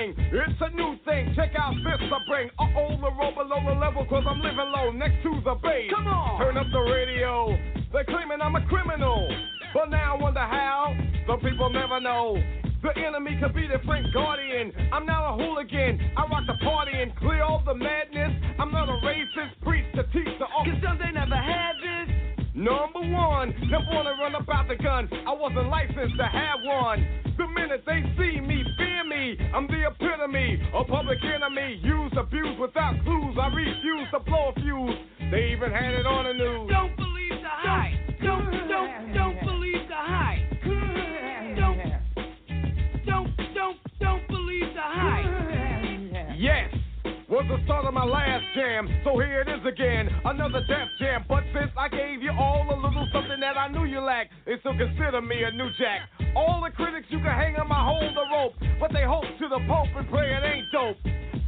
gang. It's a new thing. Check out this I bring. Uh oh, the roll below the level, cause I'm living low next to the base. Come on. Turn up the radio. They're claiming I'm a criminal. But now I wonder how. Some people never know. The enemy could be the friend guardian. I'm not a hooligan. I rock the party and clear all the madness. I'm not a racist priest to teach the all. Cause some they never had this. Number one, never wanna run about the gun. I wasn't licensed to have one. The minute they see me. I'm the epitome, of public enemy. Use, abuse without clues. I refuse to blow a fuse. They even had it on the news. The start of my last jam, so here it is again, another death jam. But since I gave you all a little something that I knew you lacked, they still consider me a new jack. All the critics you can hang on my hold the rope, but they hope to the pope and pray it ain't dope.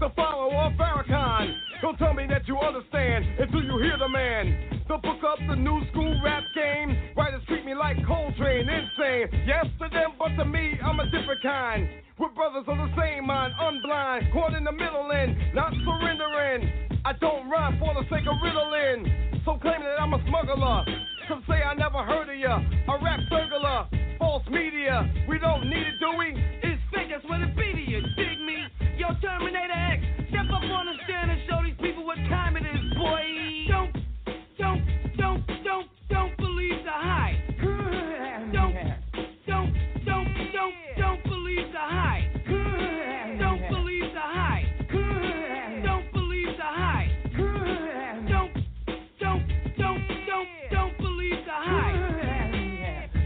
The follower of Farrakhan, don't tell me that you understand until you hear the man. So book up the new school rap game. Writers treat me like Coltrane, insane. Yes to them, but to me, I'm a different kind. We're brothers of the same mind, unblind, caught in the middle and not surrendering. I don't rhyme for the sake of riddling. So claiming that I'm a smuggler. Some say I never heard of ya. A rap burglar, false media. We don't need it, do we? It's fake, that's what it be to you. Dig me? Yo, Terminator X, step up on the stand and show these people what time it is,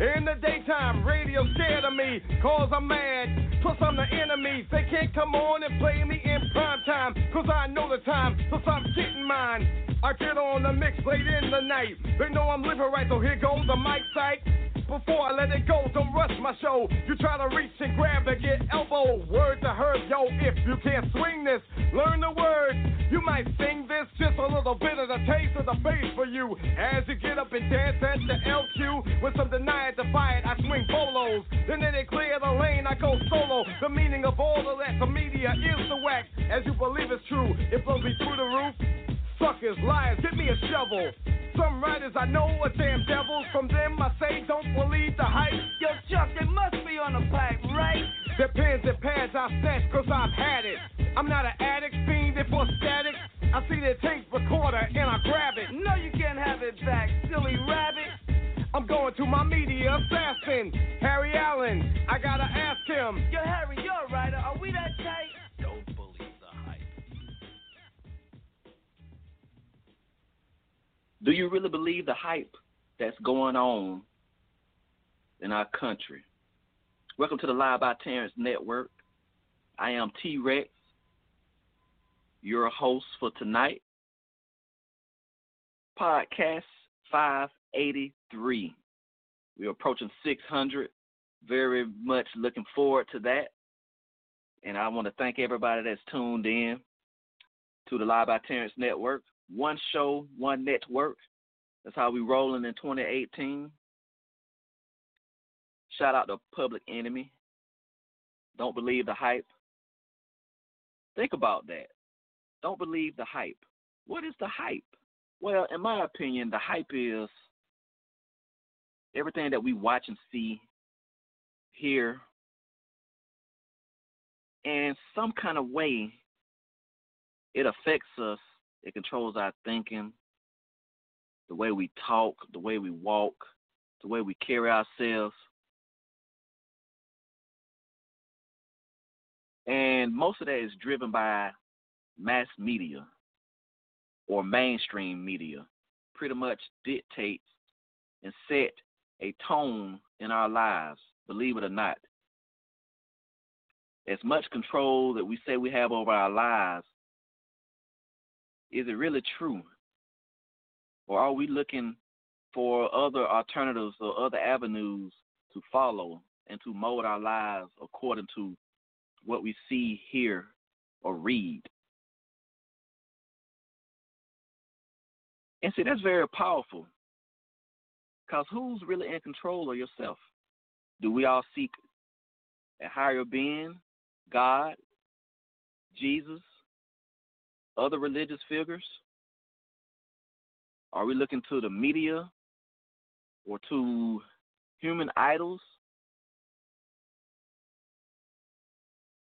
In the daytime, radio scared of me, cause I'm mad. Plus, I'm the enemy. They can't come on and play me in prime time, cause I know the time, plus I'm getting mine. I get on the mix late in the night. They know I'm living right, so here goes the mic sight. Before I let it go, don't rush my show. You try to reach and grab and get elbow. Word to her, yo, if you can't swing this, learn the words. You might sing this, just a little bit of the taste of the bass for you. As you get up and dance at the LQ, with some defy it, I swing polos. Then they clear the lane, I go solo. The meaning of all of that, the media is the wax. As you believe it's true, it blows me through the roof. Suckers, liars, give me a shovel. Some writers I know are damn devils. From them I say don't believe the hype. Yo, Chuck, they must be on the pipe, right? Their pens and pads I snatch cause I've had it. I'm not an addict, fiend for static. I see their tape recorder and I grab it. No, you can't have it back, silly rabbit. I'm going to my media assassin, Harry Allen. I gotta ask him. Yo, Harry, you're a writer. Are we that tight? Do you really believe the hype that's going on in our country? Welcome to the Live by Terrence Network. I am T Rex, your host for tonight. Podcast 583. We're approaching 600. Very much looking forward to that. And I want to thank everybody that's tuned in to the Live by Terrence Network. One show, one network. That's how we rolling in 2018. Shout out to Public Enemy. Don't believe the hype. Think about that. Don't believe the hype. What is the hype? Well, in my opinion, the hype is everything that we watch and see, hear, in some kind of way, it affects us. It controls our thinking, the way we talk, the way we walk, the way we carry ourselves. And most of that is driven by mass media or mainstream media. Pretty much dictates and set a tone in our lives, believe it or not. as much control that we say we have over our lives, is it really true? Or are we looking for other alternatives or other avenues to follow and to mold our lives according to what we see, hear, or read? And see, that's very powerful. Because who's really in control of yourself? Do we all seek a higher being, God, Jesus, other religious figures? Are we looking to the media or to human idols?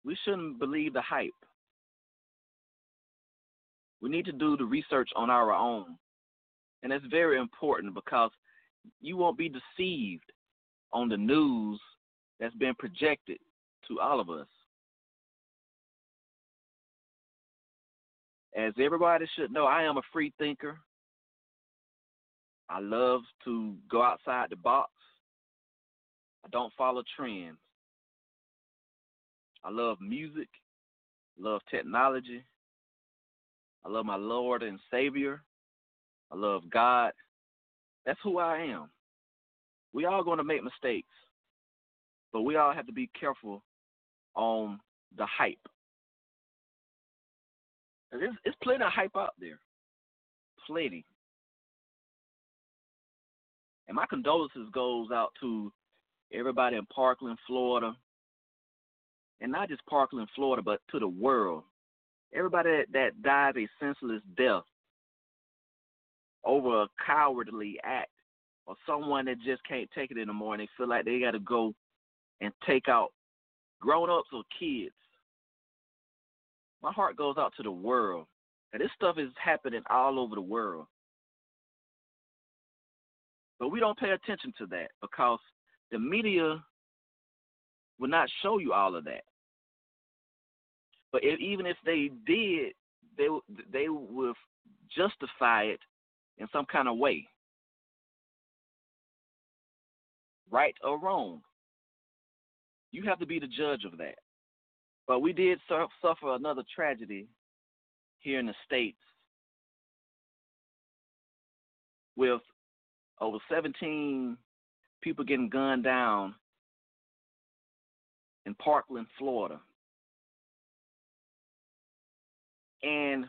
We shouldn't believe the hype. We need to do the research on our own. And that's very important because you won't be deceived on the news that's been projected to all of us. As everybody should know, I am a free thinker. I love to go outside the box. I don't follow trends. I love music, love technology. I love my Lord and Savior. I love God. That's who I am. We all going to make mistakes, but we all have to be careful on the hype. There's, it's plenty of hype out there, plenty. And my condolences goes out to everybody in Parkland, Florida, and not just Parkland, Florida, but to the world. Everybody that, dies a senseless death over a cowardly act or someone that just can't take it anymore and they feel like they got to go and take out grown ups or kids. My heart goes out to the world. And this stuff is happening all over the world. But we don't pay attention to that because the media will not show you all of that. But if, even if they did, they they will justify it in some kind of way, right or wrong. You have to be the judge of that. But we did suffer another tragedy here in the States with over 17 people getting gunned down in Parkland, Florida. And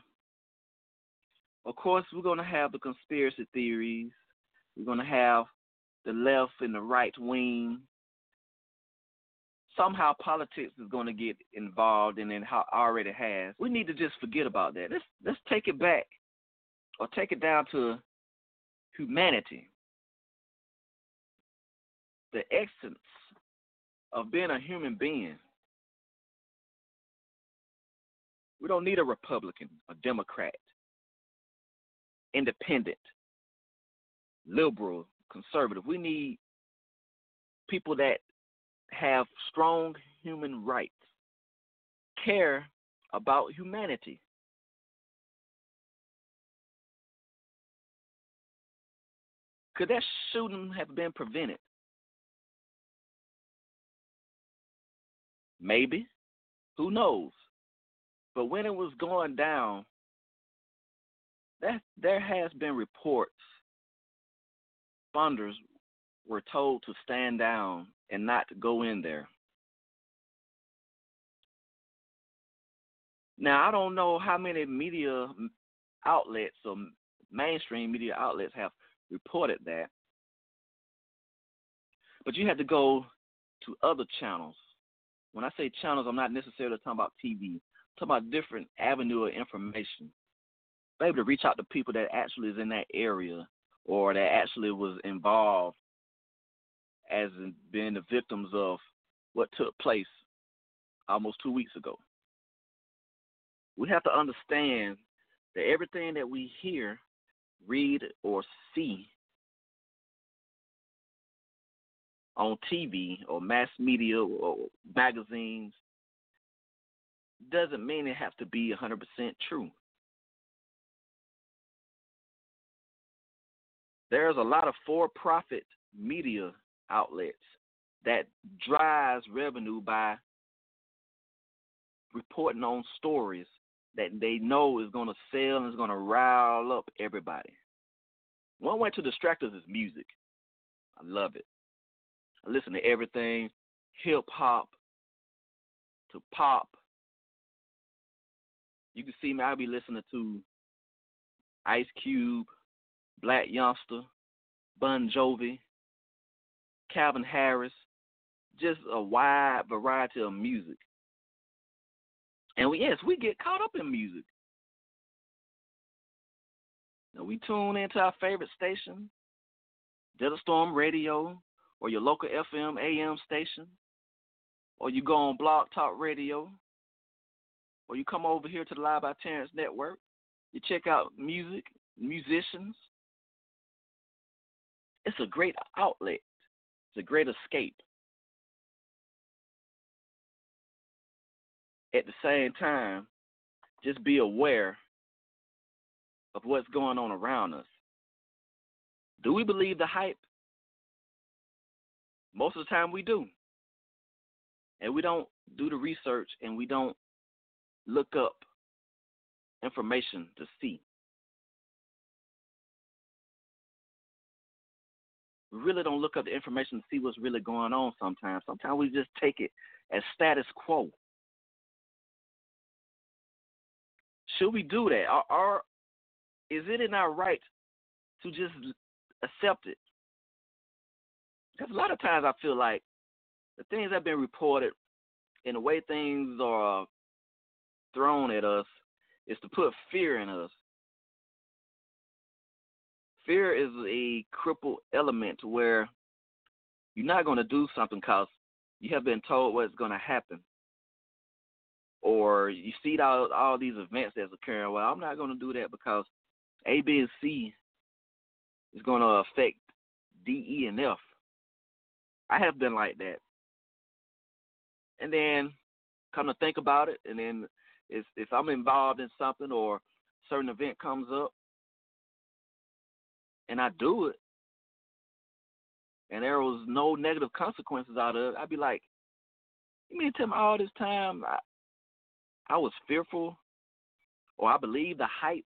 of course, we're going to have the conspiracy theories. We're going to have the left and the right wing. Somehow politics is going to get involved and it already has. We need to just forget about that. Let's let's take it back or take it down to humanity. The essence of being a human being. We don't need a Republican, a Democrat, independent, liberal, conservative. We need people that have strong human rights, care about humanity. Could that shooting have been prevented? Maybe. Who knows? But when it was going down, that there has been reports funders were told to stand down and not go in there. Now I don't know how many media outlets or mainstream media outlets have reported that, but you had to go to other channels. When I say channels, I'm not necessarily talking about TV. I'm talking about different avenue of information able to reach out to people that actually is in that area or that actually was involved as in being the victims of what took place almost two weeks ago. We have to understand that everything that we hear, read, or see on TV or mass media or magazines doesn't mean it has to be 100% true. there's a lot of for-profit media outlets that drives revenue by reporting on stories that they know is going to sell and is going to rile up everybody. One way to distract us is music. I love it. I listen to everything hip hop to pop. You can see me, I'll be listening to Ice Cube, Blac Youngsta, Bon Jovi, Calvin Harris, just a wide variety of music. And we, yes, we get caught up in music. Now we tune into our favorite station, Desert Storm Radio, or your local FM AM station, or you go on Blog Talk Radio, or you come over here to the Live by Terrence Network. You check out music, musicians. It's a great outlet. It's a great escape. At the same time, just be aware of what's going on around us. Do we believe the hype? Most of the time we do. And we don't do the research and we don't look up information to see. We really don't look up the information to see what's really going on sometimes. Sometimes we just take it as status quo. Should we do that? Or, or is it in our right to just accept it? Because a lot of times I feel like the things that have been reported and the way things are thrown at us is to put fear in us. Fear is a crippled element where you're not going to do something because you have been told what's going to happen. Or you see all, all these events that's occurring. Well, I'm not going to do that because A, B, and C is going to affect D, E, and F. I have been like that. And then come to think about it, and then if if I'm involved in something or certain event comes up, and I do it, and there was no negative consequences out of it, I'd be like, you mean to tell me all this time I, I was fearful, or I believed the hype,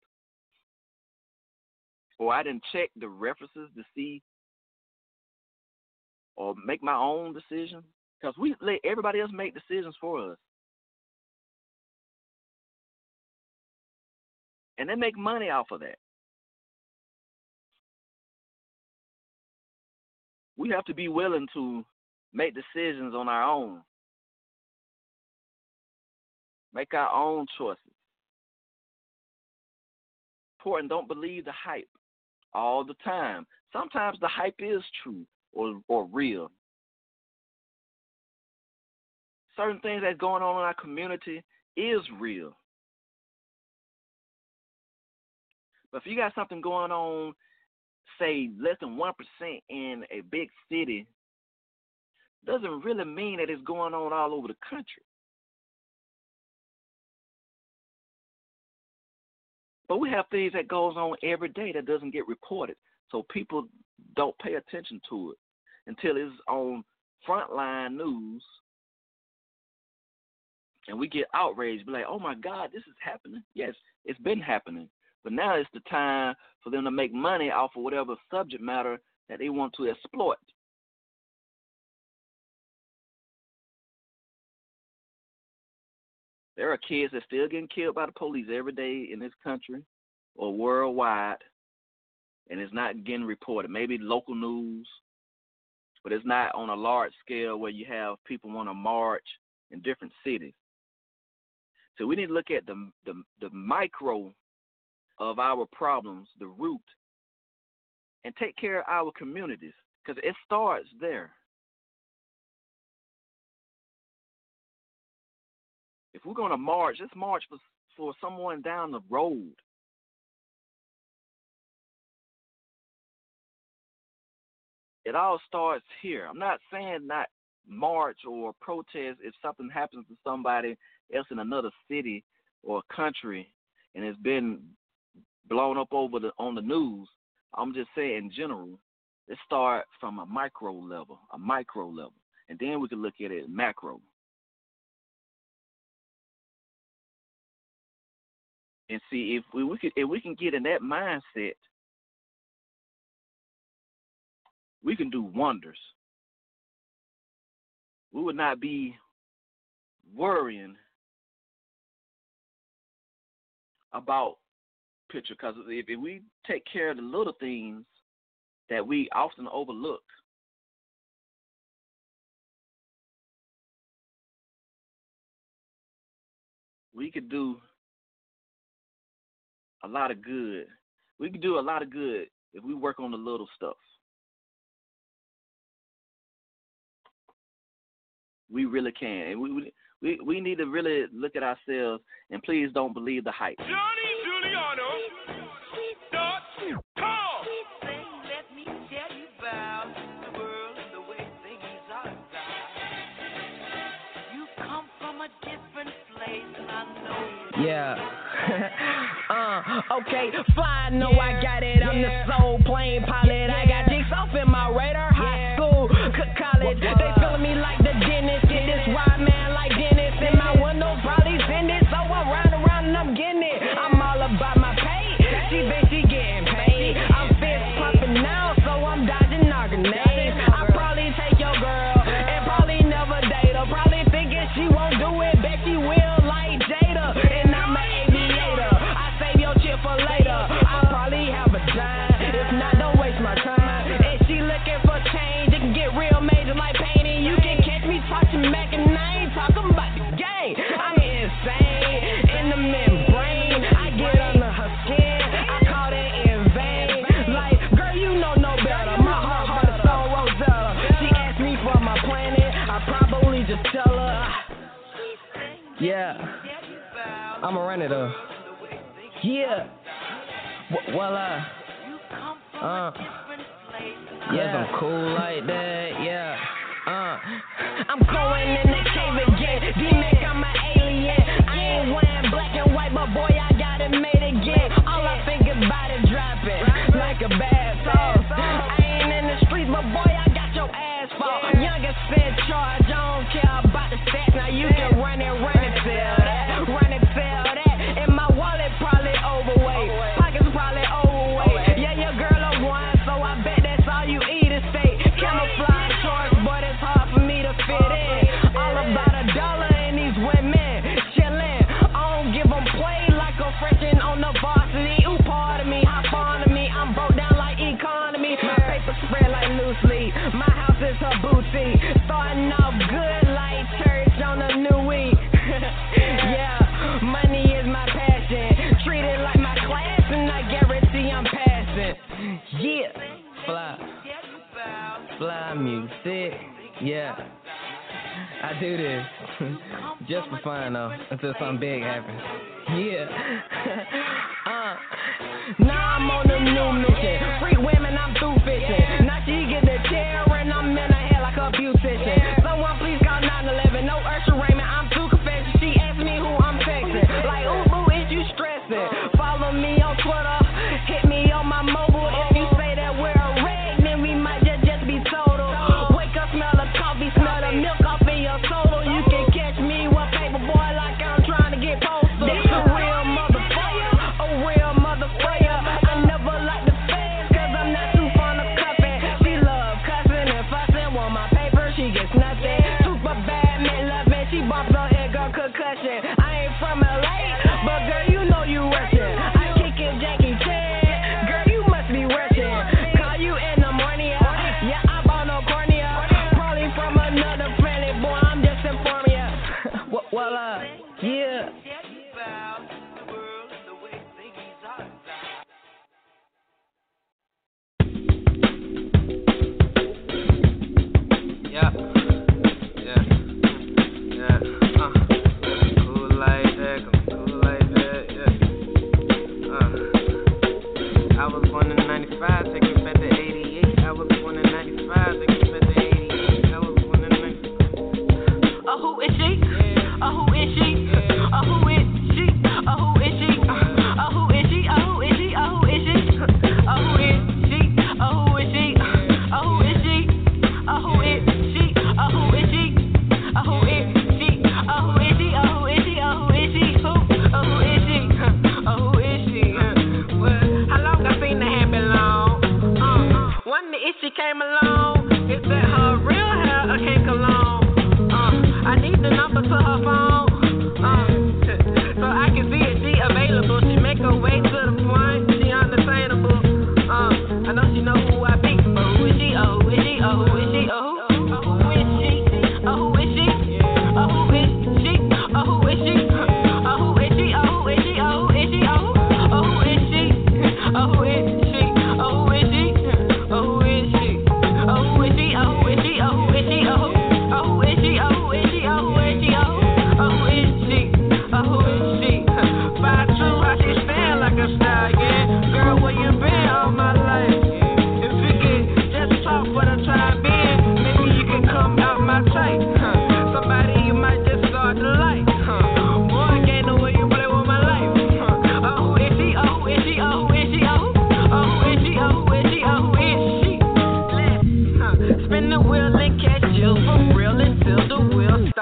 or I didn't check the references to see or make my own decision because we let everybody else make decisions for us. And they make money off of that. We have to be willing to make decisions on our own, make our own choices. Important, don't believe the hype all the time. Sometimes the hype is true or or real. Certain things that's going on in our community is real. But if you got something going on, say less than one percent in a big city, doesn't really mean that it's going on all over the country. But we have things that goes on every day that doesn't get reported, so people don't pay attention to it until it's on frontline news and we get outraged, be like, oh my God, this is happening. Yes, it's been happening. But now it's the time for them to make money off of whatever subject matter that they want to exploit. There are kids that still getting killed by the police every day in this country or worldwide, and it's not getting reported. Maybe local news, but it's not on a large scale where you have people want to march in different cities. So we need to look at the the, the micro of our problems, the root, and take care of our communities because it starts there. If we're going to march, let's march for for someone down the road it all starts here. I'm not saying not march or protest if something happens to somebody else in another city or country and it's been blown up over the on the news. I'm just saying in general, let's start from a micro level, a micro level, and then we can look at it macro. And see if we, we could if we can get in that mindset, we can do wonders. We would not be worrying about picture because if, if we take care of the little things that we often overlook, we could do a lot of good. We could do a lot of good if we work on the little stuff. We really can. And we, we we need to really look at ourselves and please don't believe the hype. Johnny! Yeah. uh, okay, fly, no, yeah, I got it. I'm the soul plane pilot. Yeah, I got jigs off in my radar. High school, college. What, what? They feeling me like the dentist. Get this wide man. Canada. Uh, yeah. W- voila. Uh, uh. Yeah. I'm cool like that. Yeah. Uh. I'm going in the Do this just for fun though, until something big happens. Yeah. uh, now I'm on the new mission. Free women, I'm through fishing.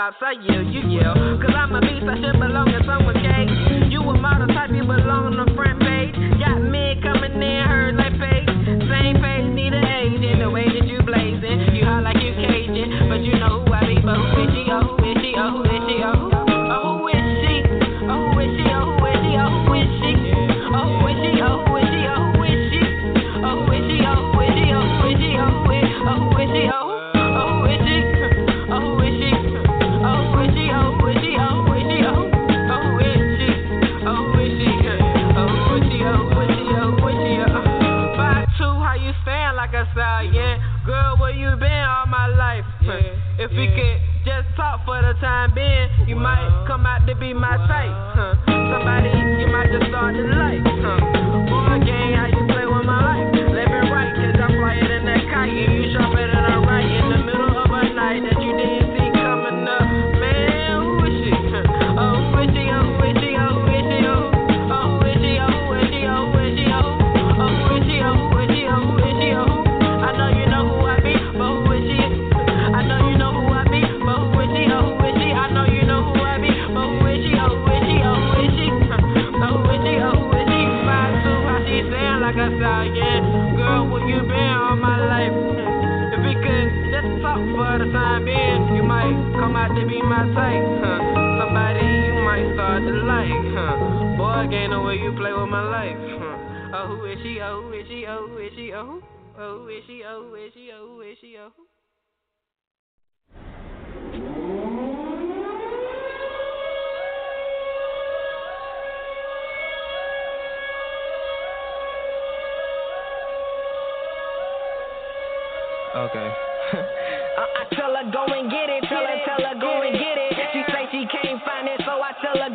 vibe for you, you yell. Cause I'm a beast, I should belong in someone's gang. You a model type, you belong on the front page. Got me coming in, heard like face. Same face, need a age, and the way that you blazing. You hot like you case. about to be my type. Huh. Somebody you might just start to like. decide to be my type, huh? Somebody you might start to like, huh? Boy, I ain't no way you play with my life, huh? Oh, who is she? Oh, who is she? Oh, who is she? Oh, who? oh, who is she? Oh, who is she? Oh, who is she? Oh. Okay. uh, I tell her go and get it. Tell her, tell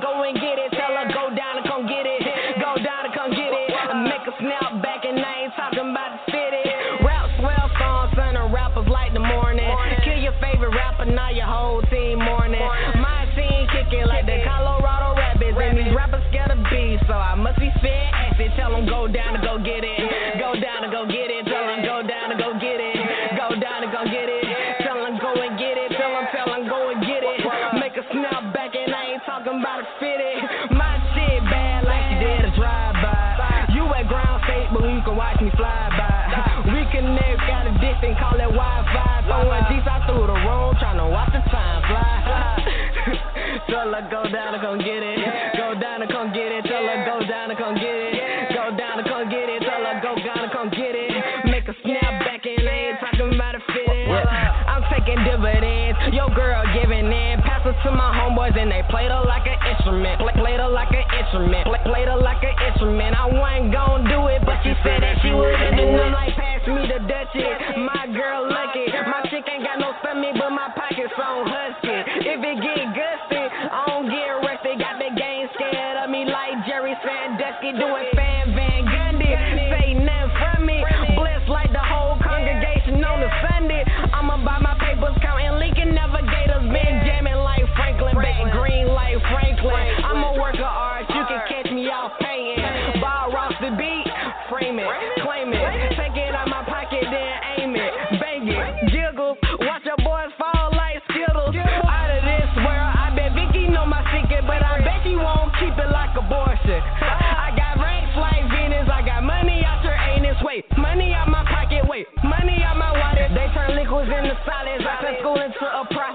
go and get it. Tell her go down and come get it. Go down and come get it. Make a snap back and I ain't talking about the city. Rap swell songs, son, rappers like the morning. Kill your favorite rapper, now girl giving in. Pass it to my homeboys and they played her like an instrument. Play, played her like an instrument. Play, played her like an instrument. I wasn't gon' do it, but she said that she was into it. I'm Like pass me the Dutchess, my girl lucky. My chick ain't got no stomach, but my pockets on husky. If it get gusty, I don't get rusty. Got the game scared of me like Jerry Sandusky doing fan van.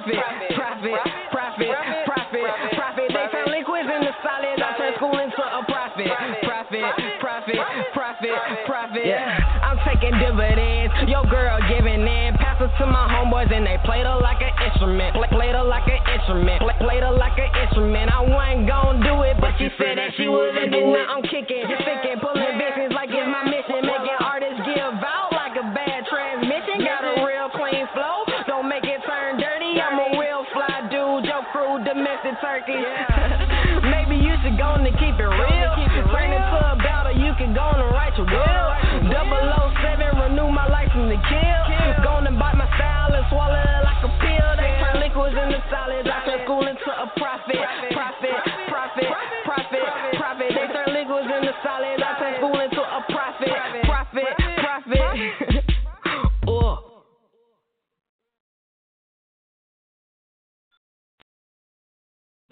profit, profit, profit, profit, profit. They found liquids in the solid. I turned school into a profit, profit, profit, profit, profit. I'm taking dividends. Your girl giving in. Pass it to my homeboys and they played her like an instrument. Played her like an instrument. Played her like an instrument. I wasn't gonna do it, but she said that she wouldn't do now I'm kicking, thinking, pulling bitches.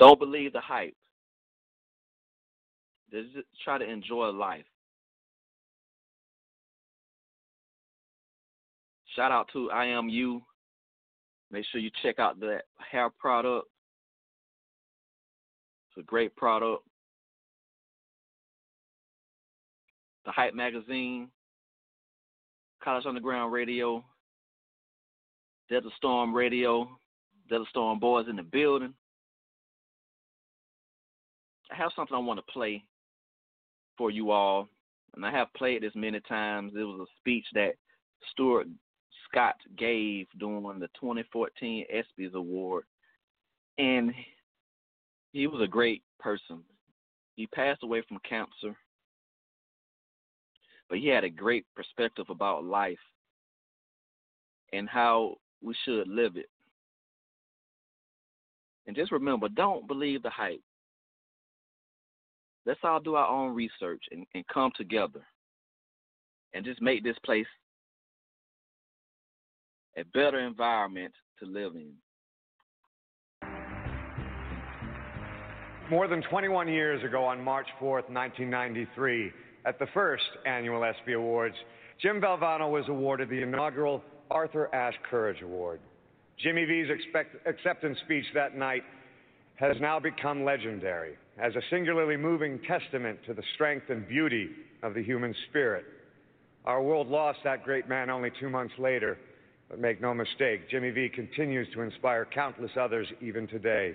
Don't believe the hype. Just try to enjoy life. Shout out to I Am You. Make sure you check out that hair product. It's a great product. The Hype Magazine, College Underground Radio, Desert Storm Radio, Desert Storm Boys in the building. I have something I want to play for you all, and I have played this many times. It was a speech that Stuart Scott gave during the 2014 ESPYS Award, and he was a great person. He passed away from cancer, but he had a great perspective about life and how we should live it. And just remember, don't believe the hype. Let's all do our own research and, and come together and just make this place a better environment to live in. More than 21 years ago, on March 4th, 1993, at the first annual ESPY Awards, Jim Valvano was awarded the inaugural Arthur Ashe Courage Award. Jimmy V's expect- acceptance speech that night has now become legendary as a singularly moving testament to the strength and beauty of the human spirit. Our world lost that great man only two months later, but make no mistake, Jimmy V continues to inspire countless others even today.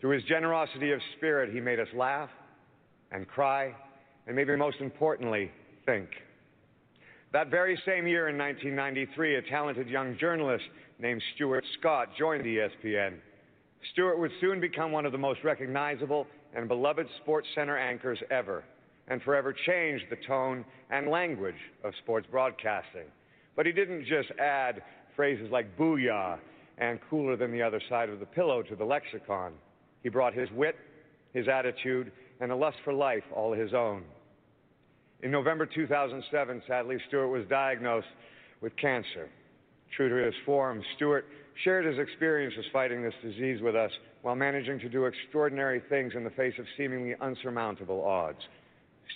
Through his generosity of spirit, he made us laugh and cry, and maybe most importantly, think. That very same year in 1993, a talented young journalist named Stuart Scott joined the ESPN. Stuart would soon become one of the most recognizable and beloved Sports Center anchors ever, and forever changed the tone and language of sports broadcasting. But he didn't just add phrases like booyah and cooler than the other side of the pillow to the lexicon. He brought his wit, his attitude, and a lust for life all his own. In November 2007, sadly, Stuart was diagnosed with cancer. True to his form, Stuart shared his experiences fighting this disease with us while managing to do extraordinary things in the face of seemingly unsurmountable odds.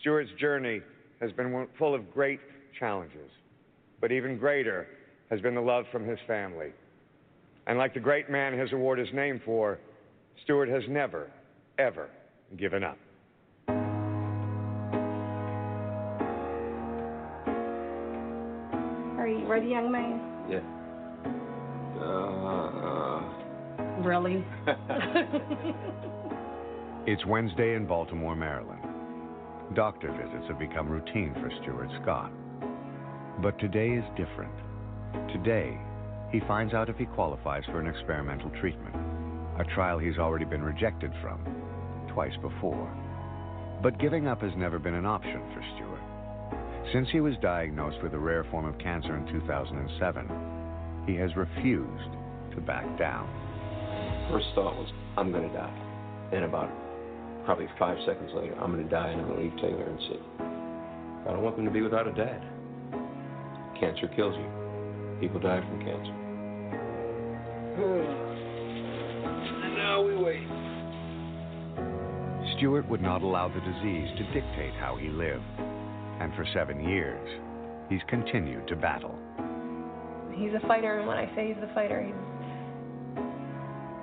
Stuart's journey has been full of great challenges, but even greater has been the love from his family. And like the great man his award is named for, Stuart has never, ever given up. Are you ready, young man? Yeah. Uh, Really? It's Wednesday in Baltimore, Maryland. Doctor visits have become routine for Stuart Scott. But today is different. Today, he finds out if he qualifies for an experimental treatment, a trial he's already been rejected from twice before. But giving up has never been an option for Stuart. Since he was diagnosed with a rare form of cancer in 2007, he has refused to back down. first thought was, I'm going to die. And about probably five seconds later, I'm going to die and I'm going to leave Taelor and Sid. I don't want them to be without a dad. Cancer kills you. People die from cancer. And now we wait. Stuart would not allow the disease to dictate how he lived. And for seven years, he's continued to battle. He's a fighter, and when I say he's a fighter, he's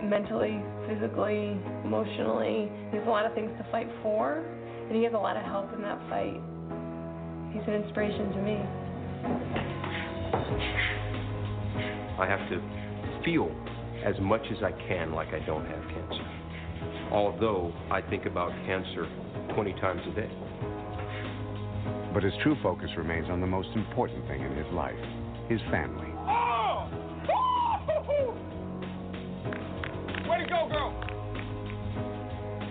mentally, physically, emotionally. He has a lot of things to fight for, and he has a lot of help in that fight. He's an inspiration to me. I have to feel as much as I can like I don't have cancer. Although I think about cancer 20 times a day. But his true focus remains on the most important thing in his life his family. Oh! Way to go, girl!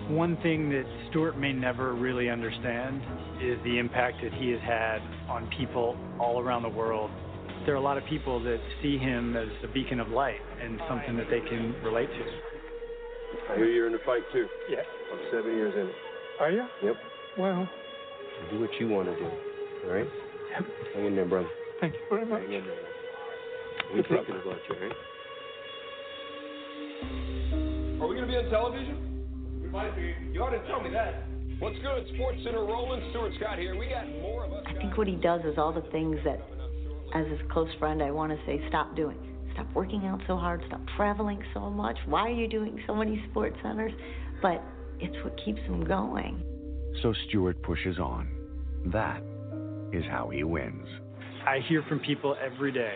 One thing that Stuart may never really understand is the impact that he has had on people all around the world there are a lot of people that see him as a beacon of light and something that they can relate to. I hear you're in the fight too. Yeah. I'm seven years in. Are you? Yep. Well, Do what you want to do. All right? Hang in there, brother. Thank you very much. Hang in there. We're thinking about you, all right? Are we going to be on television? We might be. You ought to tell me that. What's good? Sports Center rolling. Stuart Scott here. We got more of us. I think what he does is all the things that, as his close friend, I want to say stop doing. Stop working out so hard. Stop traveling so much. Why are you doing so many sports centers? But it's what keeps him going. So Stuart pushes on. That is how he wins. I hear from people every day.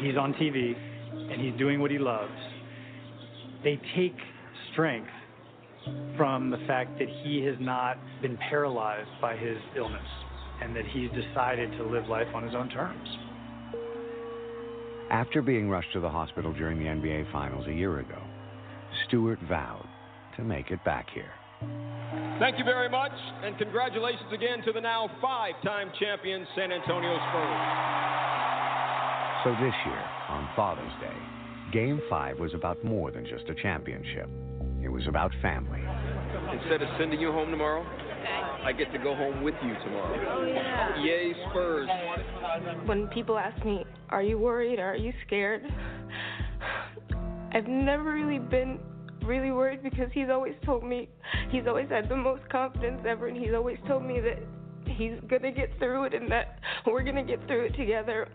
He's on TV and he's doing what he loves. They take strength from the fact that he has not been paralyzed by his illness and that he's decided to live life on his own terms. After being rushed to the hospital during the NBA Finals a year ago, Stuart vowed to make it back here. Thank you very much, and congratulations again to the now five-time champion San Antonio Spurs. So this year, on Father's Day, Game 5 was about more than just a championship. It was about family. Instead of sending you home tomorrow, I get to go home with you tomorrow. Oh, Yay, Spurs. When people ask me, Are you worried? Are you scared? I've never really been really worried because he's always told me, he's always had the most confidence ever, and he's always told me that he's gonna get through it and that we're gonna get through it together.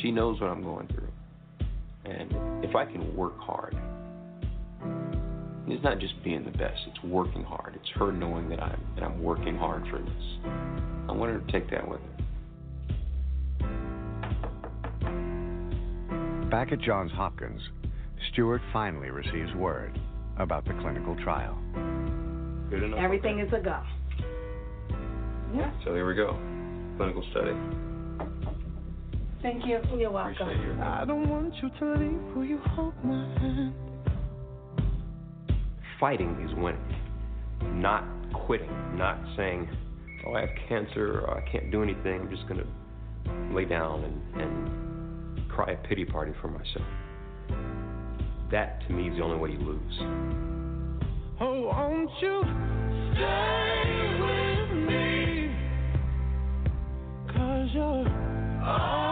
She knows what I'm going through. And if I can work hard, it's not just being the best, it's working hard. It's her knowing that I'm that I'm working hard for this. I want her to take that with her. Back at Johns Hopkins, Stuart finally receives word about the clinical trial. Good enough. Everything is a go. Yeah. So here we go. Clinical study. Thank you. You're welcome. Your I don't want you to leave. Will you hold my hand? Fighting is winning. Not quitting. Not saying, oh, I have cancer or I can't do anything. I'm just going to lay down and, and cry a pity party for myself. That, to me, is the only way you lose. Oh, won't you stay with me? Cause you're all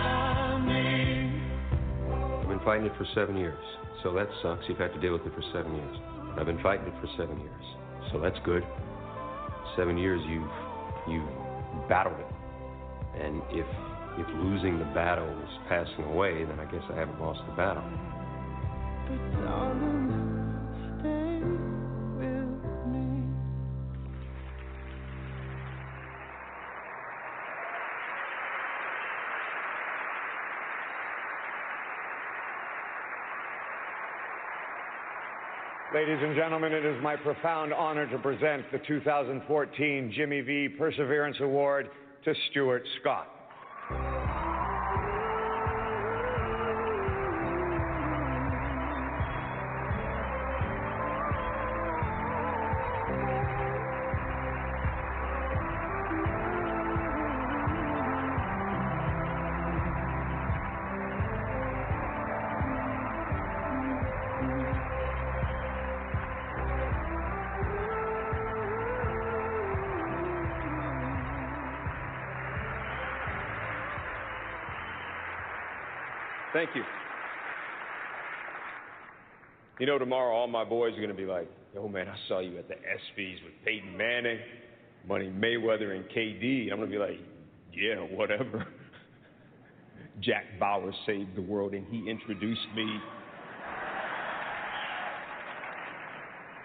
I need. I've been fighting it for seven years, so that sucks. You've had to deal with it for seven years. I've been fighting it for seven years, so that's good. Seven years you've you've battled it, and if if losing the battle is passing away, then I guess I haven't lost the battle. Ladies and gentlemen, it is my profound honor to present the 2014 Jimmy V Perseverance Award to Stuart Scott. Thank you. You know, tomorrow all my boys are going to be like, "Oh man, I saw you at the ESPYS with Peyton Manning, Money Mayweather, and KD." I'm going to be like, "Yeah, whatever." Jack Bauer saved the world, and he introduced me.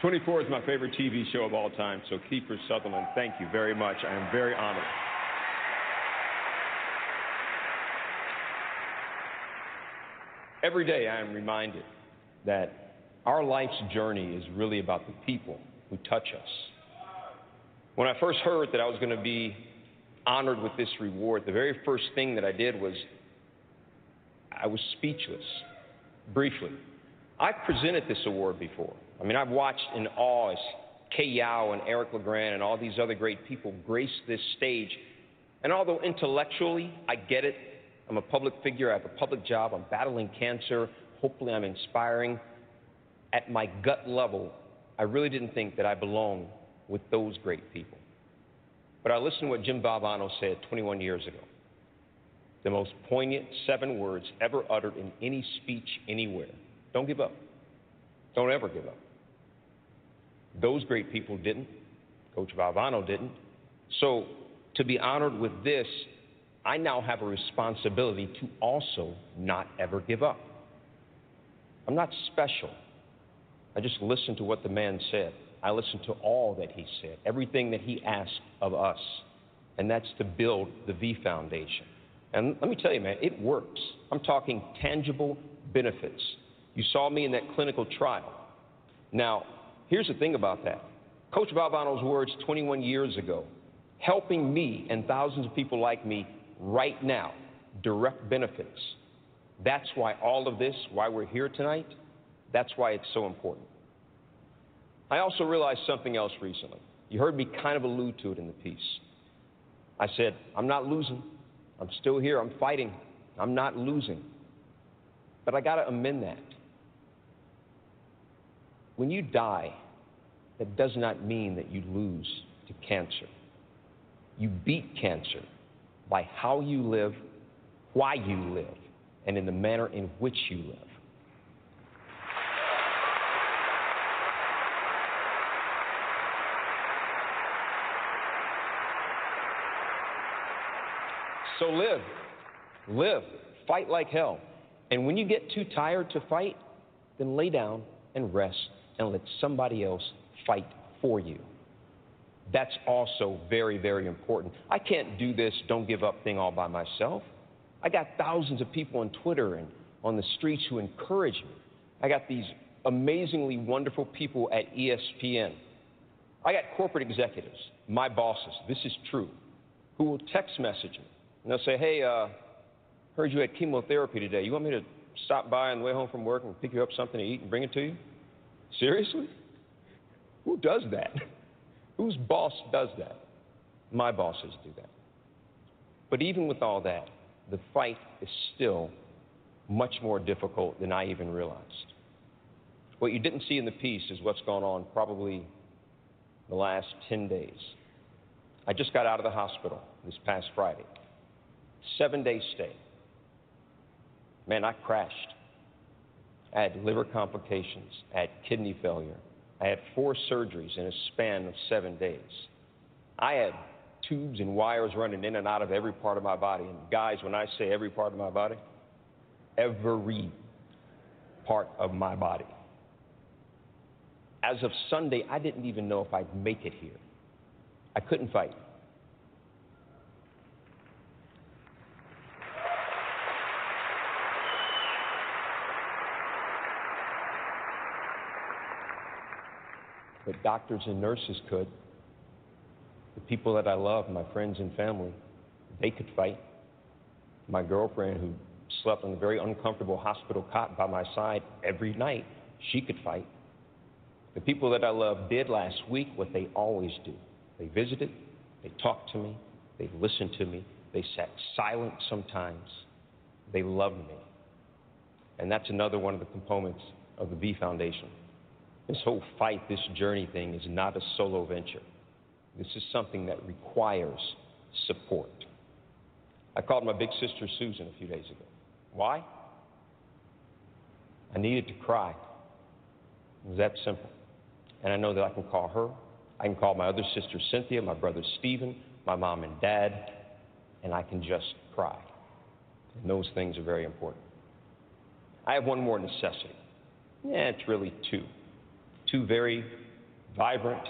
24 is my favorite TV show of all time. So, Kiefer Sutherland, thank you very much. I am very honored. Every day I am reminded that our life's journey is really about the people who touch us. When I first heard that I was going to be honored with this reward, the very first thing that I did was I was speechless, briefly. I've presented this award before. I mean, I've watched in awe as Kay Yow and Eric LeGrand and all these other great people grace this stage And although intellectually I get it, I'm a public figure, I have a public job, I'm battling cancer, hopefully I'm inspiring, at my gut level, I really didn't think that I belonged with those great people. But I listened to what Jim Valvano said 21 years ago. The most poignant seven words ever uttered in any speech anywhere. Don't give up. Don't ever give up. Those great people didn't. Coach Valvano didn't. So to be honored with this, I now have a responsibility to also not ever give up. I'm not special. I just listened to what the man said. I listened to all that he said, everything that he asked of us, and that's to build the V Foundation. And let me tell you, man, it works. I'm talking tangible benefits. You saw me in that clinical trial. Now, here's the thing about that Coach Valvano's words 21 years ago, helping me and thousands of people like me right now, direct benefits. That's why all of this, why we're here tonight, that's why it's so important. I also realized something else recently. You heard me kind of allude to it in the piece. I said, I'm not losing. I'm still here. I'm fighting. I'm not losing. But I got to amend that. When you die, that does not mean that you lose to cancer. You beat cancer by how you live, why you live, and in the manner in which you live. So live. Live. Fight like hell. And when you get too tired to fight, then lay down and rest and let somebody else fight for you. That's also very, very important. I can't do this don't give up thing all by myself. I got thousands of people on Twitter and on the streets who encourage me. I got these amazingly wonderful people at ESPN. I got corporate executives, my bosses, this is true, who will text message me and they'll say, Hey, uh, heard you had chemotherapy today. You want me to stop by on the way home from work and pick you up something to eat and bring it to you? Seriously? Who does that? Whose boss does that? My bosses do that. But even with all that, the fight is still much more difficult than I even realized. What you didn't see in the piece is what's gone on probably the last 10 days. I just got out of the hospital this past Friday. Seven day stay. Man, I crashed. I had liver complications. I had kidney failure. I had four surgeries in a span of seven days. I had tubes and wires running in and out of every part of my body. And guys, when I say every part of my body, every part of my body. As of Sunday, I didn't even know if I'd make it here. I couldn't fight. But doctors and nurses could. The people that I love, my friends and family, they could fight. My girlfriend, who slept on a very uncomfortable hospital cot by my side every night, she could fight. The people that I love did last week what they always do they visited, they talked to me, they listened to me, they sat silent sometimes, they loved me. And that's another one of the components of the V Foundation. This whole fight, this journey thing is not a solo venture. This is something that requires support. I called my big sister Susan a few days ago. Why? I needed to cry. It was that simple. And I know that I can call her. I can call my other sister Cynthia, my brother Stephen, my mom and dad, and I can just cry. And those things are very important. I have one more necessity. Yeah, it's really two two very vibrant,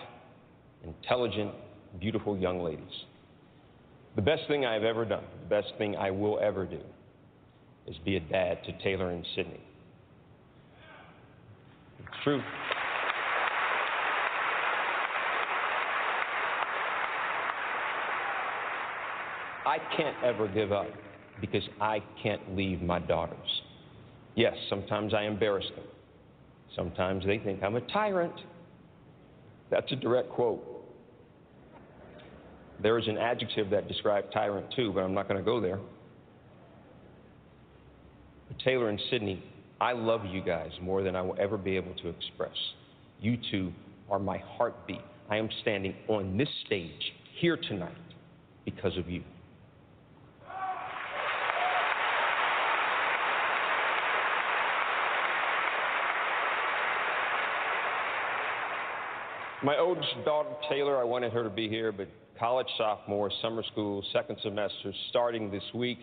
intelligent, beautiful young ladies. The best thing I have ever done, the best thing I will ever do, is be a dad to Taelor and Sydni. It's true. I can't ever give up because I can't leave my daughters. Yes, sometimes I embarrass them. Sometimes they think I'm a tyrant. That's a direct quote. There is an adjective that describes tyrant too, but I'm not going to go there. But Taelor and Sydni, I love you guys more than I will ever be able to express. You two are my heartbeat. I am standing on this stage here tonight because of you. My oldest daughter, Taelor, I wanted her to be here, but college sophomore, summer school, second semester, starting this week.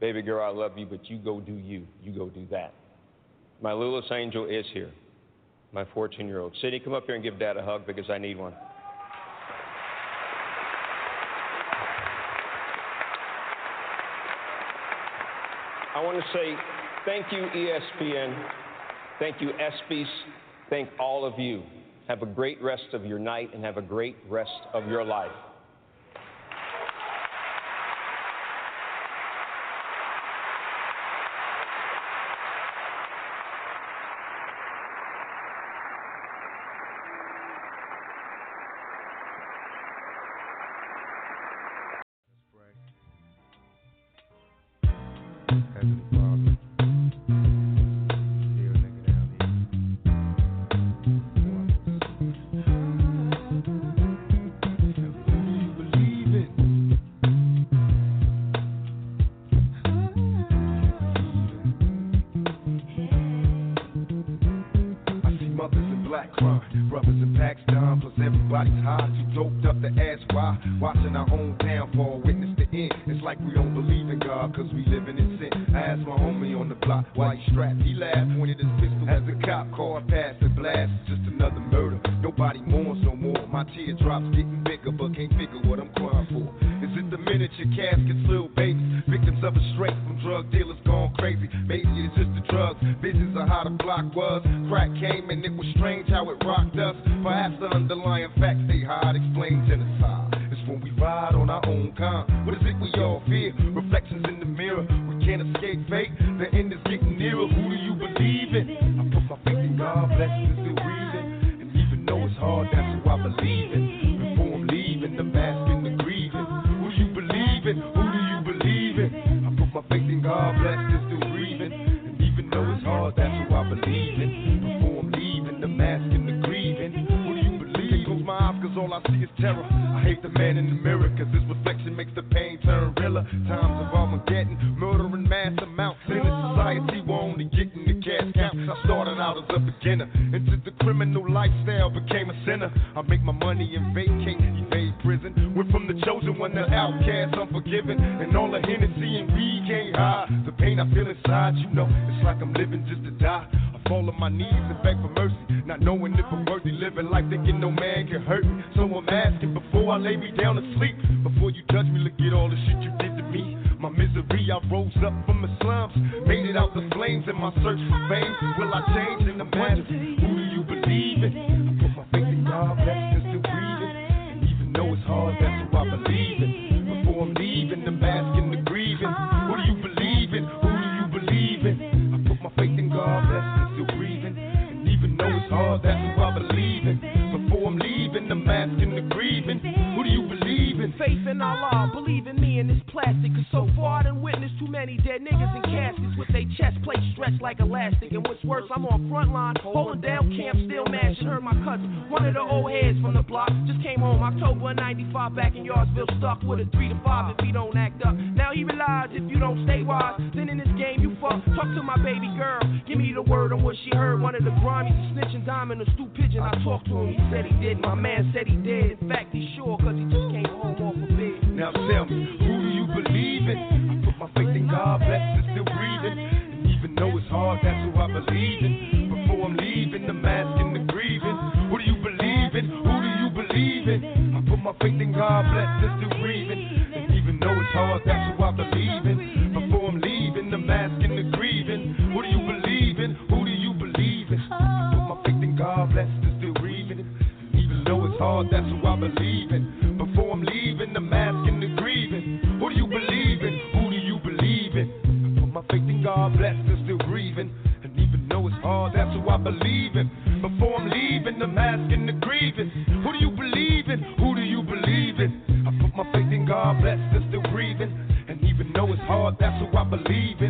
Baby girl, I love you, but you go do you. You go do that. My littlest angel is here, my 14 year old. Sydni, come up here and give dad a hug because I need one. I want to say thank you, ESPN. Thank you, ESPYs. Thank all of you. Have a great rest of your night and have a great rest of your life. Elastic. And what's worse, I'm on front line, holding down camp, still mashing. Heard my cousin, one of the old heads from the block, just came home October 95 back in Yardsville, stuck with a 3 to 5 if he don't act up. Now he realize if you don't stay wise, then in this game you fuck. Talk to my baby girl, give me the word on what she heard. One of the grimy snitching diamond, a stew pigeon. I talked to him, he said he did. My man said he did. In fact, he's sure, cause he just came home off a bed. Now tell me, who do you believe in? I put my faith in God, bless and hard, that's who I believe in. Before I'm leaving, the mask and the grieving. Who do you believe in? Who do you believe in? I put my faith in God, blessed and still breathing. And even though it's hard, that's who I believe in. Before I'm leaving, the mask and the grieving. Who do you believe in? Who do you believe in? I put my faith in God, blessed and still breathing. And even though it's hard, that's who I believe in. believing. Before I'm leaving, the mask and the grieving, Who do you believe in? Who do you believe in? I put my faith in God, blessed, still breathing. And even though it's hard, that's who I believe in.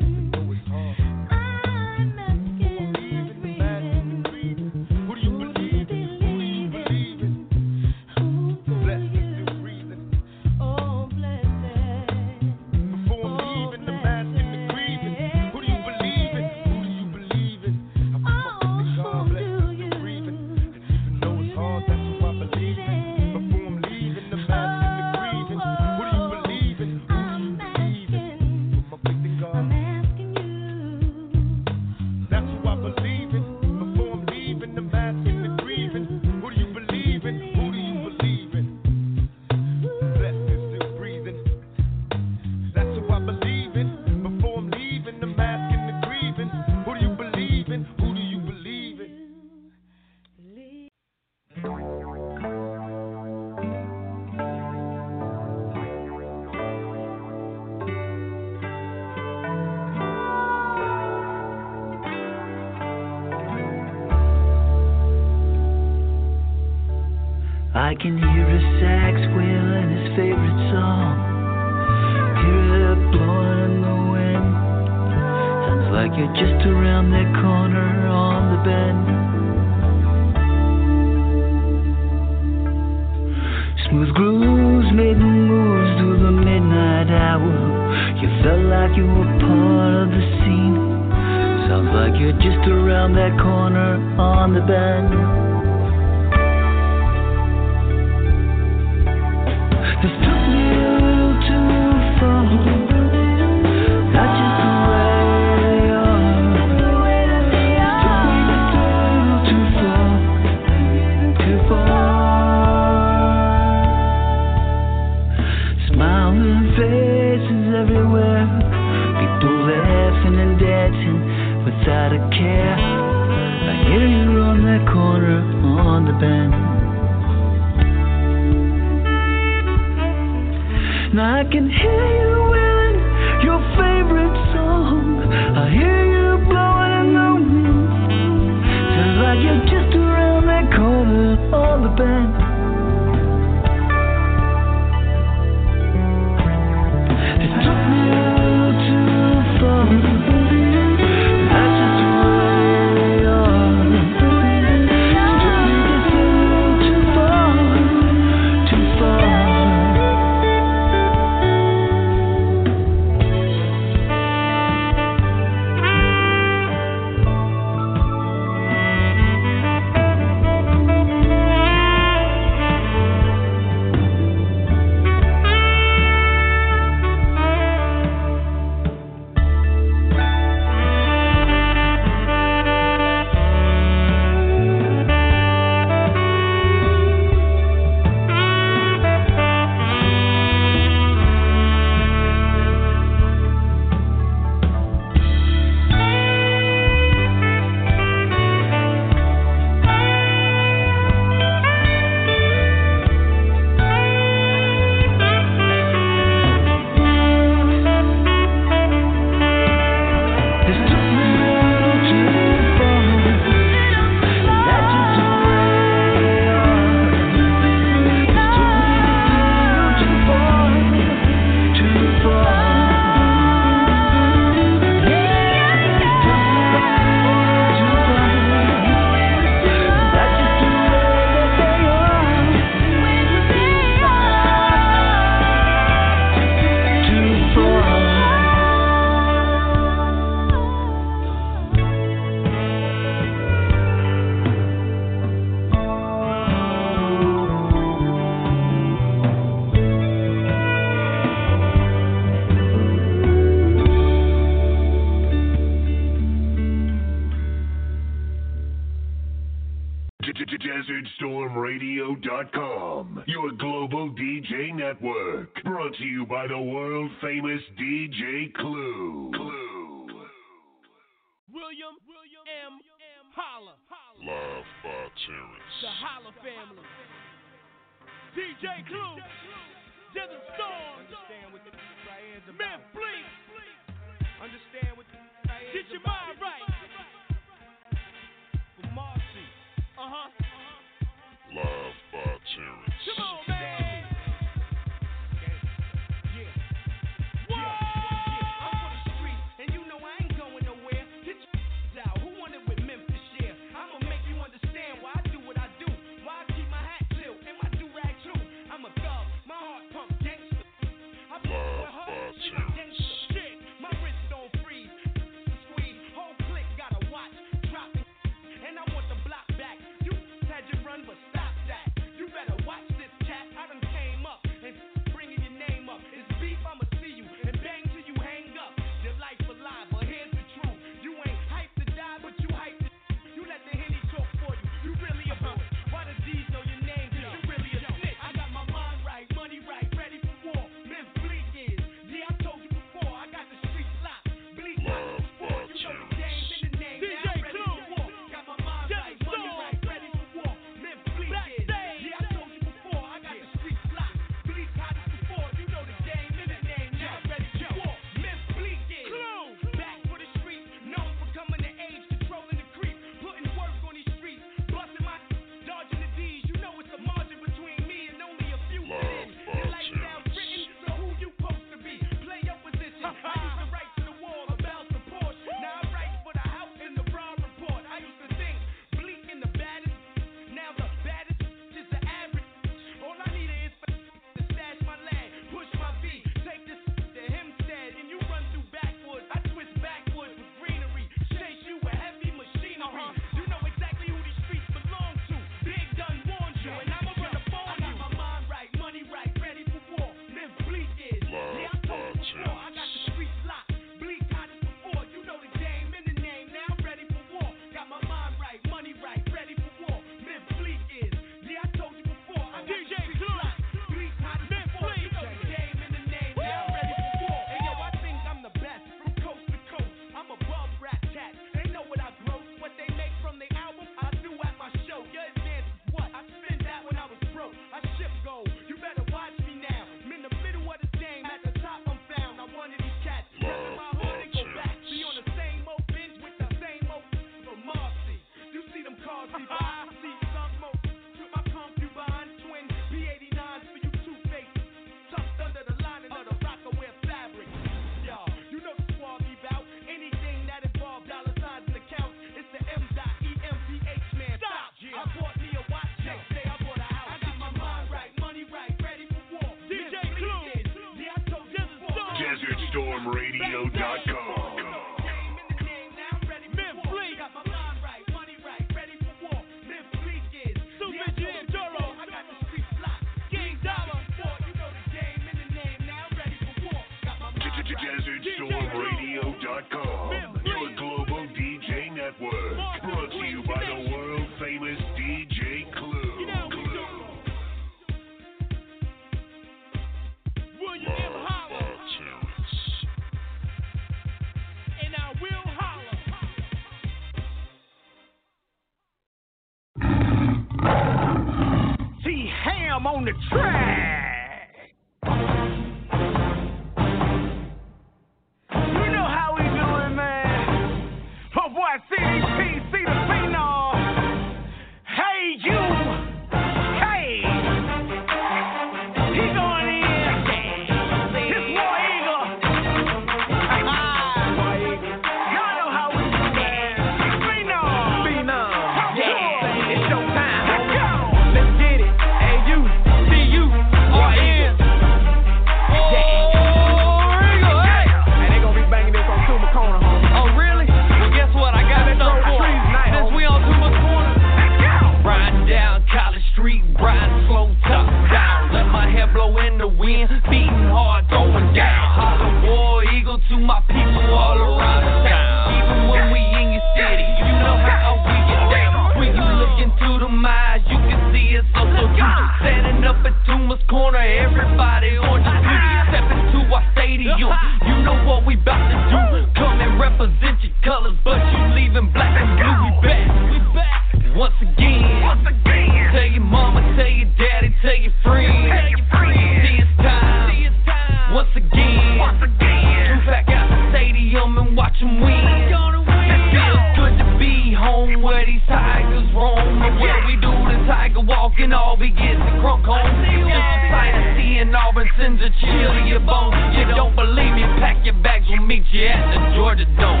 Where these tigers roam. And where we do the tiger walk and all we get the crunk home. Just a sight of seeing Auburn sends a chill to your bones. You don't believe me? Pack your bags, we'll meet you at the Georgia Dome.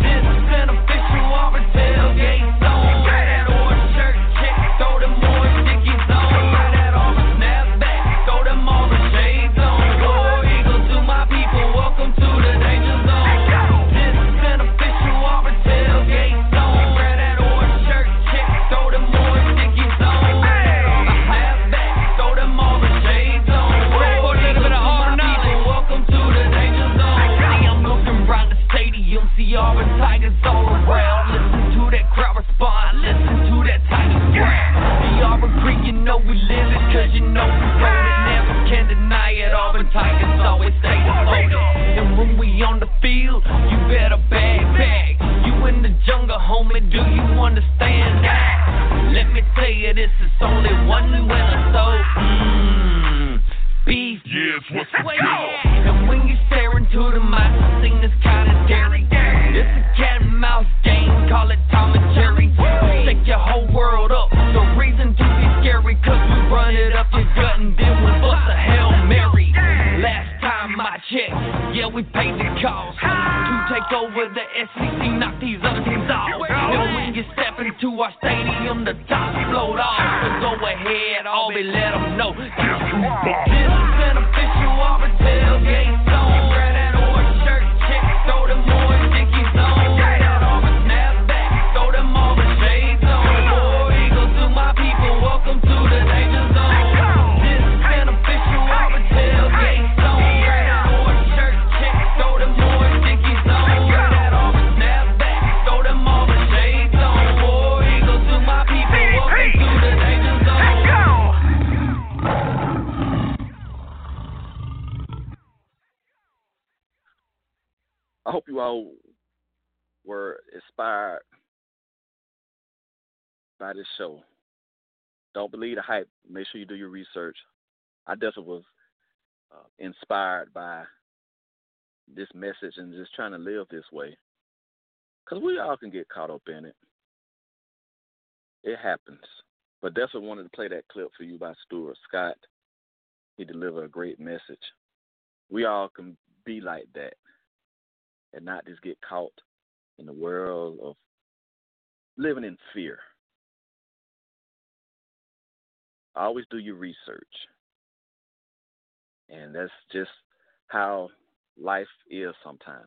This is an official Auburn tailgate know we wrote it. Never can deny it, Auburn Tigers always stay devoted. And when we on the field, you better bag, bag. You in the jungle, homie, do you understand that? Let me tell you, this is only one winner, so, mmm, beef. Yes, what's you? And when you stare into the mic, the thing that's kinda scary. It's a cat and mouse game, call it cost. To take over the SEC, knock these other teams off. And when you step into our stadium, the top float off. So go ahead, Aubrey, let them know. This is an All were inspired by this show. Don't believe the hype. Make sure you do your research. I definitely was uh, inspired by this message and just trying to live this way. Because we all can get caught up in it. It happens. But definitely wanted to play that clip for you by Stuart Scott. He delivered a great message. We all can be like that and not just get caught in the world of living in fear. Always do your research. And that's just how life is sometimes.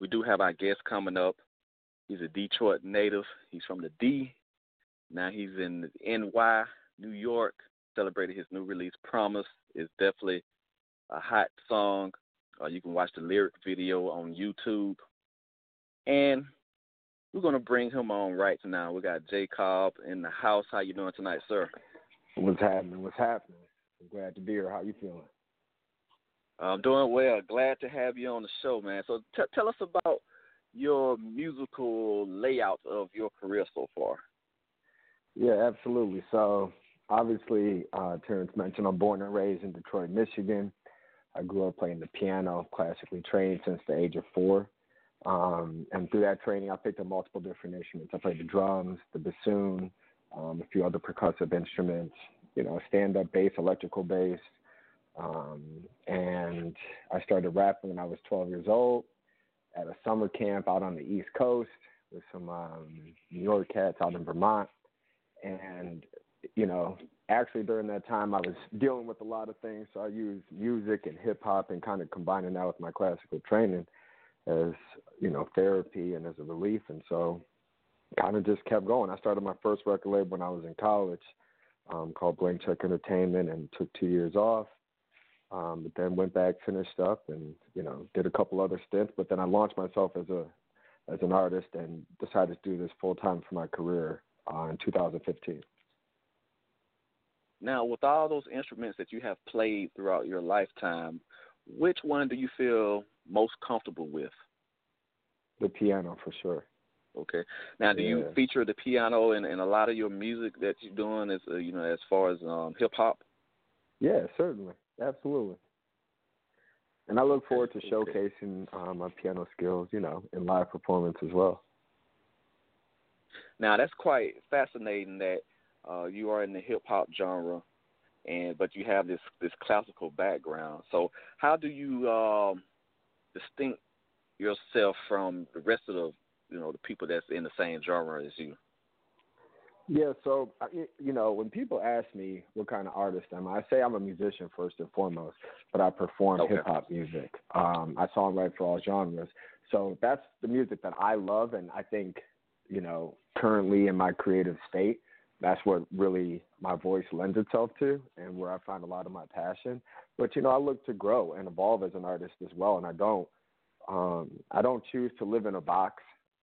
We do have our guest coming up. He's a Detroit native. He's from the D. Now he's in NY, New York, celebrating his new release, Promise. It's definitely a hot song. Uh, you can watch the lyric video on YouTube. And we're gonna bring him on right now. We got J Cobb in the house. How you doing tonight, sir? What's happening? What's happening? I'm glad to be here. How you feeling? I'm doing well. Glad to have you on the show, man. So t- tell us about your musical layout of your career so far. Yeah, absolutely. So obviously, uh, Terrence mentioned I'm born and raised in Detroit, Michigan. I grew up playing the piano, classically trained since the age of four. Um, and through that training, I picked up multiple different instruments. I played the drums, the bassoon, um, a few other percussive instruments, you know, stand up bass, electrical bass. Um, and I started rapping when I was 12 years old at a summer camp out on the East Coast with some um, New York cats out in Vermont. And, you know, actually during that time I was dealing with a lot of things. So I used music and hip hop and kind of combining that with my classical training as, you know, therapy and as a relief. And so kind of just kept going. I started my first record label when I was in college um, called Blank Check Entertainment and took two years off. Um, but then went back, finished up, and you know did a couple other stints. But then I launched myself as a as an artist and decided to do this full time for my career uh, in 2015. Now, with all those instruments that you have played throughout your lifetime, which one do you feel most comfortable with? The piano for sure. Okay. Now, do you feature the piano in, in a lot of your music that you're doing, as uh, you know, as far as um, hip hop? Yeah, certainly, absolutely. And I look forward to showcasing um, my piano skills, you know, in live performance as well. Now, that's quite fascinating that uh, you are in the hip hop genre, and but you have this this classical background. So, how do you um, distinct yourself from the rest of the you know the people that's in the same genre as you? Yeah, so you know, when people ask me what kind of artist am I, I say I'm a musician first and foremost, but I perform Okay. hip hop music. Um, I songwrite for all genres, so that's the music that I love, and I think, you know, currently in my creative state, that's what really my voice lends itself to, and where I find a lot of my passion. But you know, I look to grow and evolve as an artist as well, and I don't, um, I don't choose to live in a box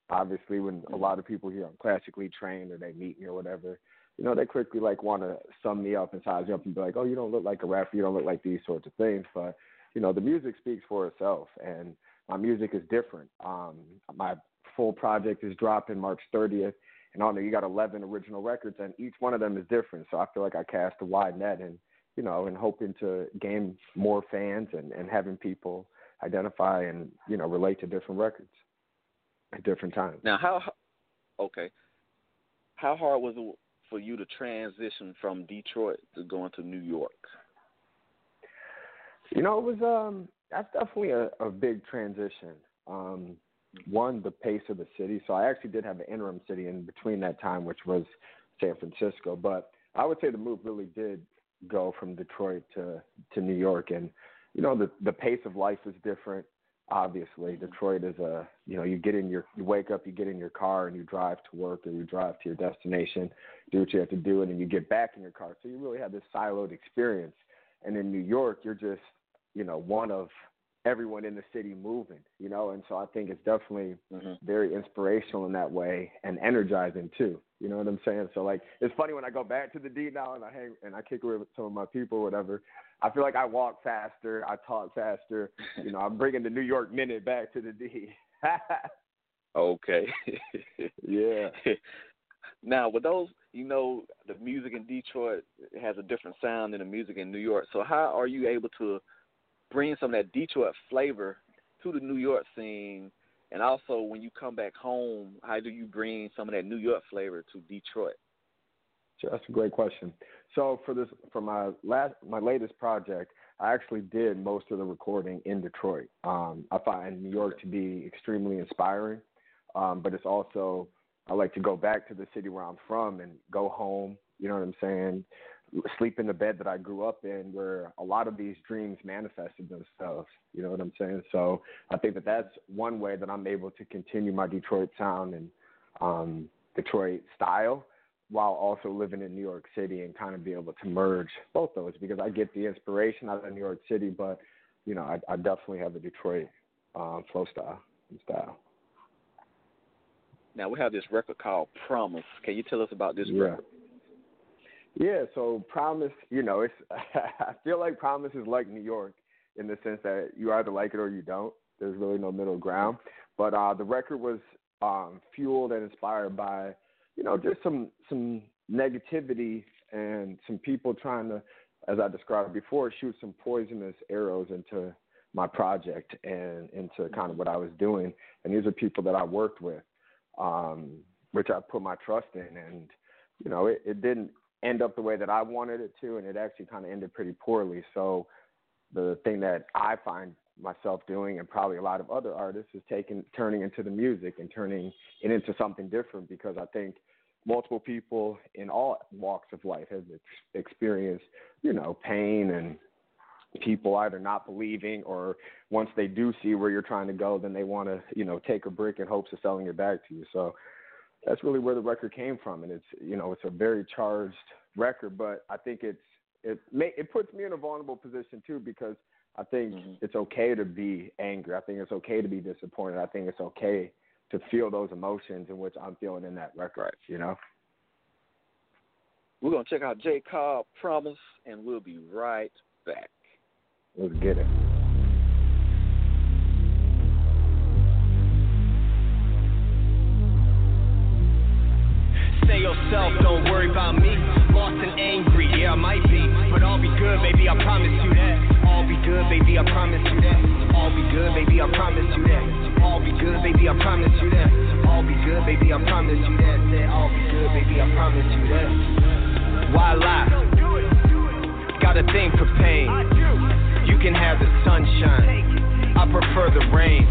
obviously when a lot of people here I'm classically trained or they meet me or whatever, you know, they quickly like want to sum me up and size me up and be like, oh, you don't look like a rapper, you don't look like these sorts of things. But you know, the music speaks for itself, and my music is different. Um, my full project is dropping March 30th, and there you got 11 original records, and each one of them is different. So I feel like I cast a wide net, and you know, and hoping to gain more fans and and having people identify and you know relate to different records at different times. Now, how okay, how hard was it for you to transition from Detroit to going to New York? You know, it was um that's definitely a, a big transition. Um one, the pace of the city. So I actually did have an interim city in between that time, which was San Francisco. But I would say the move really did go from Detroit to to New York and you know, the the pace of life is different. Obviously, mm-hmm. Detroit is a you know you get in your you wake up, you get in your car, and you drive to work or you drive to your destination, do what you have to do, and then you get back in your car. So you really have this siloed experience. And in New York, you're just you know one of everyone in the city moving, you know, and so I think it's definitely mm-hmm. very inspirational in that way and energizing too. You know what I'm saying? So like it's funny when I go back to the D now and I hang and I kick it with some of my people or whatever. I feel like I walk faster, I talk faster. You know, I'm bringing the New York minute back to the D. Okay. yeah. Now, with those, you know, the music in Detroit has a different sound than the music in New York. So, how are you able to bring some of that Detroit flavor to the New York scene? And also, when you come back home, how do you bring some of that New York flavor to Detroit? Sure, that's a great question. So for this, for my last, my latest project, I actually did most of the recording in Detroit. Um, I find New York to be extremely inspiring, um, but it's also I like to go back to the city where I'm from and go home. You know what I'm saying? Sleep in the bed that I grew up in, where a lot of these dreams manifested themselves. You know what I'm saying? So I think that that's one way that I'm able to continue my Detroit sound and um, Detroit style while also living in New York City and kind of be able to merge both those because I get the inspiration out of New York City, but you know I, I definitely have a Detroit um, flow style and style. Now, we have this record called Promise. Can you tell us about this Yeah. record? Yeah, so Promise, you know, it's I feel like Promise is like New York in the sense that you either like it or you don't. There's really no middle ground. But uh the record was um fueled and inspired by, you know, just some some negativity and some people trying to as I described before, shoot some poisonous arrows into my project and into kind of what I was doing. And these are people that I worked with, um, which I put my trust in. And, you know, it, it didn't end up the way that I wanted it to, and it actually kind of ended pretty poorly. So the thing that I find myself doing, and probably a lot of other artists, is taking turning into the music and turning it into something different because I think multiple people in all walks of life have ex- experienced, you know, pain and people either not believing or once they do see where you're trying to go, then they want to, you know, take a brick in hopes of selling it back to you. So that's really where the record came from, and it's, you know, it's a very charged record, but I think it's it may it puts me in a vulnerable position too because I think mm-hmm. it's okay to be angry. I think it's okay to be disappointed. I think it's okay to feel those emotions in which I'm feeling in that record. You know. We're gonna check out J Cobb Promise, and we'll be right back. Let's get it. Yourself, don't worry about me. Lost and angry, yeah, I might be. But I'll be good, baby, I promise you that. All be good, baby, I promise you that. All be good, baby, I promise you that. All be good, baby, I promise you that. All be good, baby, I promise you that. All be good, baby, I promise you that. Why lie? Got a thing for pain. You can have the sunshine. I prefer the rain.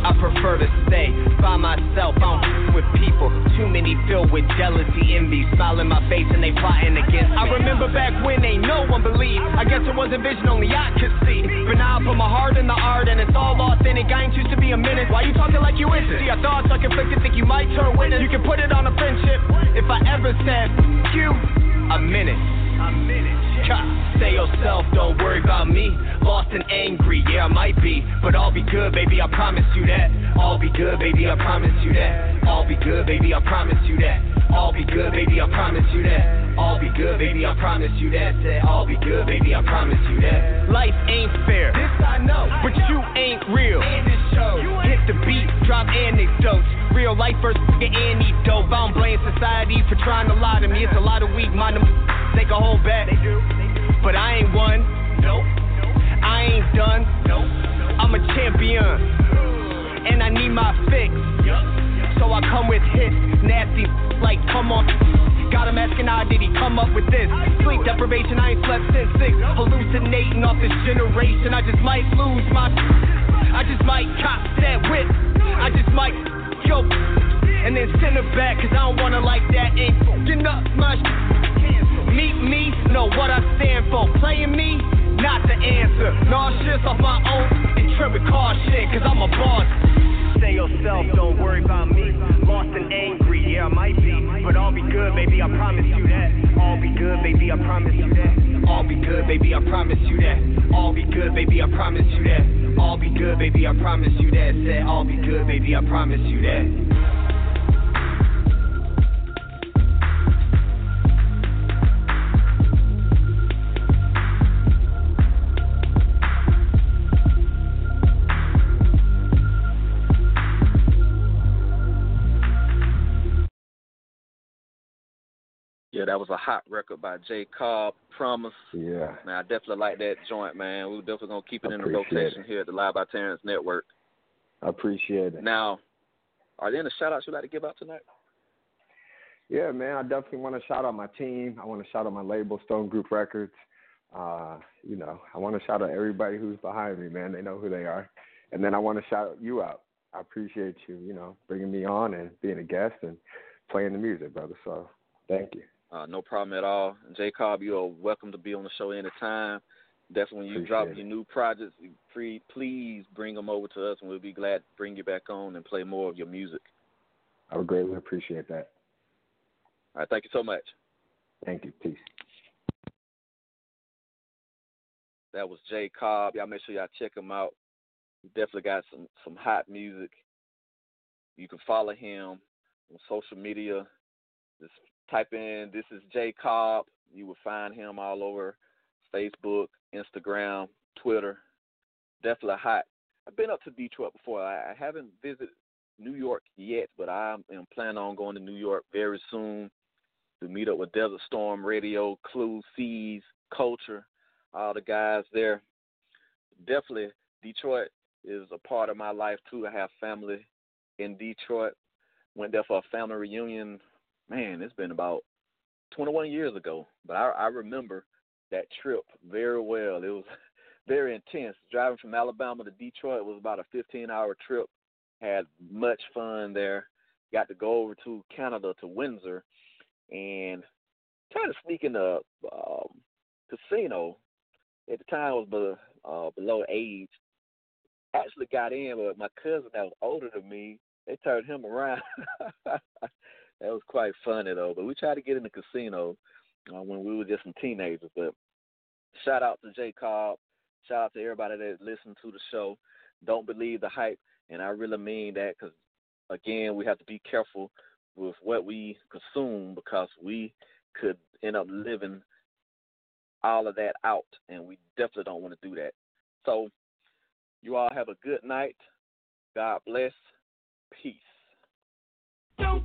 I prefer to stay by myself. I don't with people. Too many filled with jealousy, envy, smile in my face, and they plotting against me. I remember back when they no one believed. I guess it was a vision only I could see. But now I put my heart in the art, and it's all authentic. I ain't used to be a menace. Why you talking like you innocent? See, our thoughts are conflicted. Think you might turn witness. You can put it on a friendship. If I ever said "F- you, a minute. A minute. Say yourself, don't worry about me. Lost and angry, yeah, I might be. But I'll be good, baby, I promise you that. I'll be good, baby, I promise you that. I'll be good, baby, I promise you that. I'll be good, baby, I promise you that. I'll be good, baby, I promise you that. I'll be good, baby, I promise you that. Life ain't fair, this I know, but you ain't real. Hit the beat, drop anecdotes. Real life versus antidote. I don't blame society for trying to lie to me. It's a lot of weak minded take a whole bet. They do, but I ain't one. Nope. I ain't done. Nope. I'm a champion, and I need my fix. So I come with hits, nasty like come on. Got him asking how did he come up with this? Sleep deprivation, I ain't slept since six. Hallucinating off this generation, I just might lose my. I just might cop that whip. I just might yo, and then send it back, cause I don't wanna like that. Ain't fucking up my. Meet me, know what I stand for. Playing me, not the answer. Nauseous off my own and trip with caution, cause I'm a boss. Say yourself, don't worry about me. Lost and angry, yeah, I might be. But I'll be good, baby, I promise you that. I'll be good, baby, I promise you that. I'll be good, baby, I promise you that. I'll be good, baby, I promise you that. I'll be good, baby, I promise you that. Say, I'll be good, baby, I promise you that. Was a hot record by J Cobb, Promise. Yeah. Man, I definitely like that joint, man. We're definitely gonna keep it in the rotation here at the Live by Terrence Network. I appreciate it. Now, are there any shout outs you'd like to give out tonight? Yeah, man, I definitely want to shout out my team. I want to shout out my label, Stone Group Records. Uh, you know, I want to shout out everybody who's behind me, man. They know who they are. And then I want to shout you out. I appreciate you, you know, bringing me on and being a guest and playing the music, brother. So thank you. Uh, no problem at all. And J Cobb, you are welcome to be on the show anytime. Definitely, when you Appreciate drop it. your new projects, free, please bring them over to us, and we'll be glad to bring you back on and play more of your music. I would greatly appreciate that. All right, thank you so much. Thank you. Peace. That was J Cobb. Y'all make sure y'all check him out. He definitely got some some hot music. You can follow him on social media. Just type in "This is J Cobb." You will find him all over Facebook, Instagram, Twitter. Definitely hot. I've been up to Detroit before. I, I haven't visited New York yet, but I am planning on going to New York very soon to meet up with Desert Storm Radio, Clue, Seas, Culture, all the guys there. Definitely, Detroit is a part of my life too. I have family in Detroit. Went there for a family reunion. Man, it's been about 21 years ago, but I, I remember that trip very well. It was very intense. Driving from Alabama to Detroit was about a 15-hour trip. Had much fun there. Got to go over to Canada to Windsor, and tried to sneak in the um, casino. At the time, I was below, uh, below age. Actually got in, but my cousin that was older than me, they turned him around. that was quite funny though. But we tried to get in the casino uh, when we were just some teenagers. But shout out to J Cobb. Shout out to everybody that listened to the show. Don't believe the hype, and I really mean that because again, we have to be careful with what we consume because we could end up living all of that out, and we definitely don't want to do that. So, you all have a good night. God bless. Peace. Don't,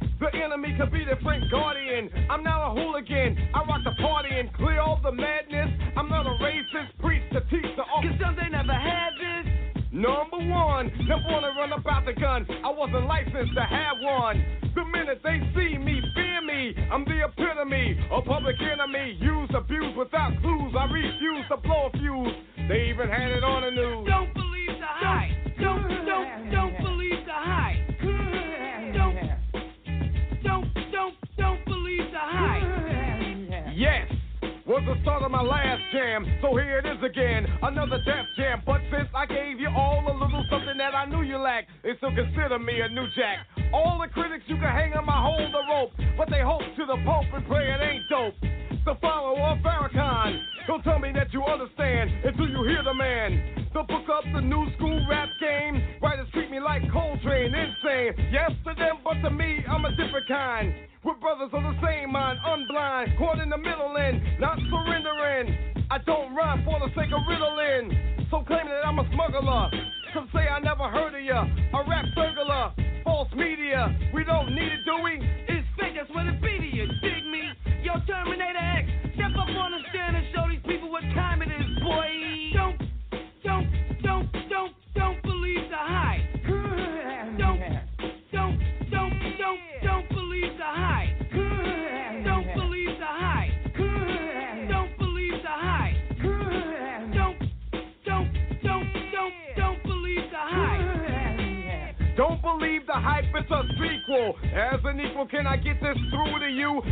The enemy could be the friend Guardian. I'm not a hooligan. I rock the party and clear all the madness. I'm not a racist. Preach to teach the all. Cause some they never had this. Number one, never wanna run about the gun. I wasn't licensed to have one. The minute they see me, fear me. I'm the epitome, a public enemy. Use, abuse without clues. I refuse to blow a fuse. They even had it on the news. Don't believe the hype. Don't, don't, don't believe Yes, was the start of my last jam. So here it is again, another death jam. But since I gave you all a little something that I knew you lacked, they still consider me a new jack. All the critics you can hang on my hold the rope, but they hope to the Pope and pray it ain't dope. The follower of Farrakhan, don't tell me that you understand until you hear the man. The book up the new school rap game. Writers treat me like Coltrane, insane. Yes to them, but to me, I'm a different kind. We're brothers of the same mind, unblind, caught in the middle end, not surrendering. I don't rhyme for the sake of riddling. So claiming that I'm a smuggler. Some say I never heard of ya. A rap burglar, false media. We don't need it, do we? It's fake, that's what it be to you, dig me? Yo, Terminator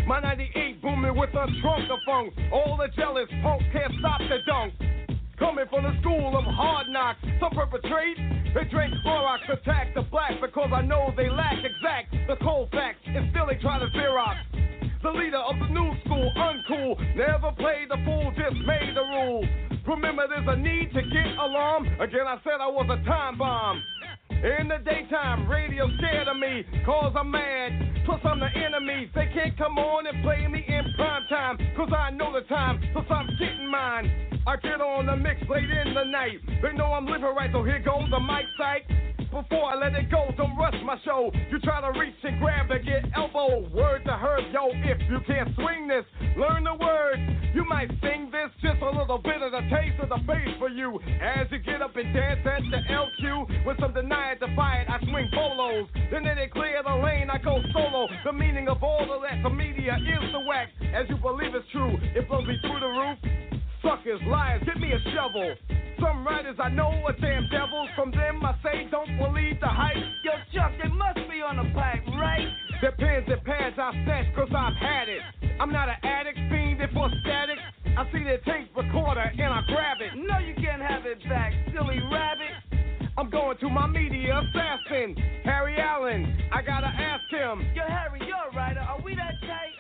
My 98 booming with a trunk of funk. All the jealous punks can't stop the dunk. Coming from the school of hard knocks, some perpetrate. They drink Clorox, attack the black because I know they lack exact the cold facts, and still they try to Xerox. The leader of the new school, uncool, never played the fool, just made the rules. Remember, there's a need to get alarm. Again, I said I was a time bomb. In the daytime, radio scared of me, cause I'm mad. Plus, I'm the enemy. They can't come on and play me in prime time, cause I know the time, plus I'm getting mine. I get on the mix late in the night. They know I'm living right, so here goes the mic sight. Before I let it go, don't rush my show. You try to reach and grab to get elbow. Word to herb, yo, if you can't swing this, learn the words. You might sing this, just a little bit of the taste of the bass for you. As you get up and dance at the LQ, with some defy it, I swing bolos. Then they clear the lane, I go solo. The meaning of all of that, the media is the wax. As you believe it's true, it blows me through the roof. Suckers, liars, give me a shovel. Some writers I know are damn devils. From them I say don't believe the hype. Yo, Chuck, they must be on the pipe, right? Their pens and pads I snatch cause I've had it. I'm not an addict, fiend for static. I see their tape recorder and I grab it. No, you can't have it back, silly rabbit. I'm going to my media assassin, Harry Allen. I gotta ask him. Yo, Harry, you're a writer. Are we that tight?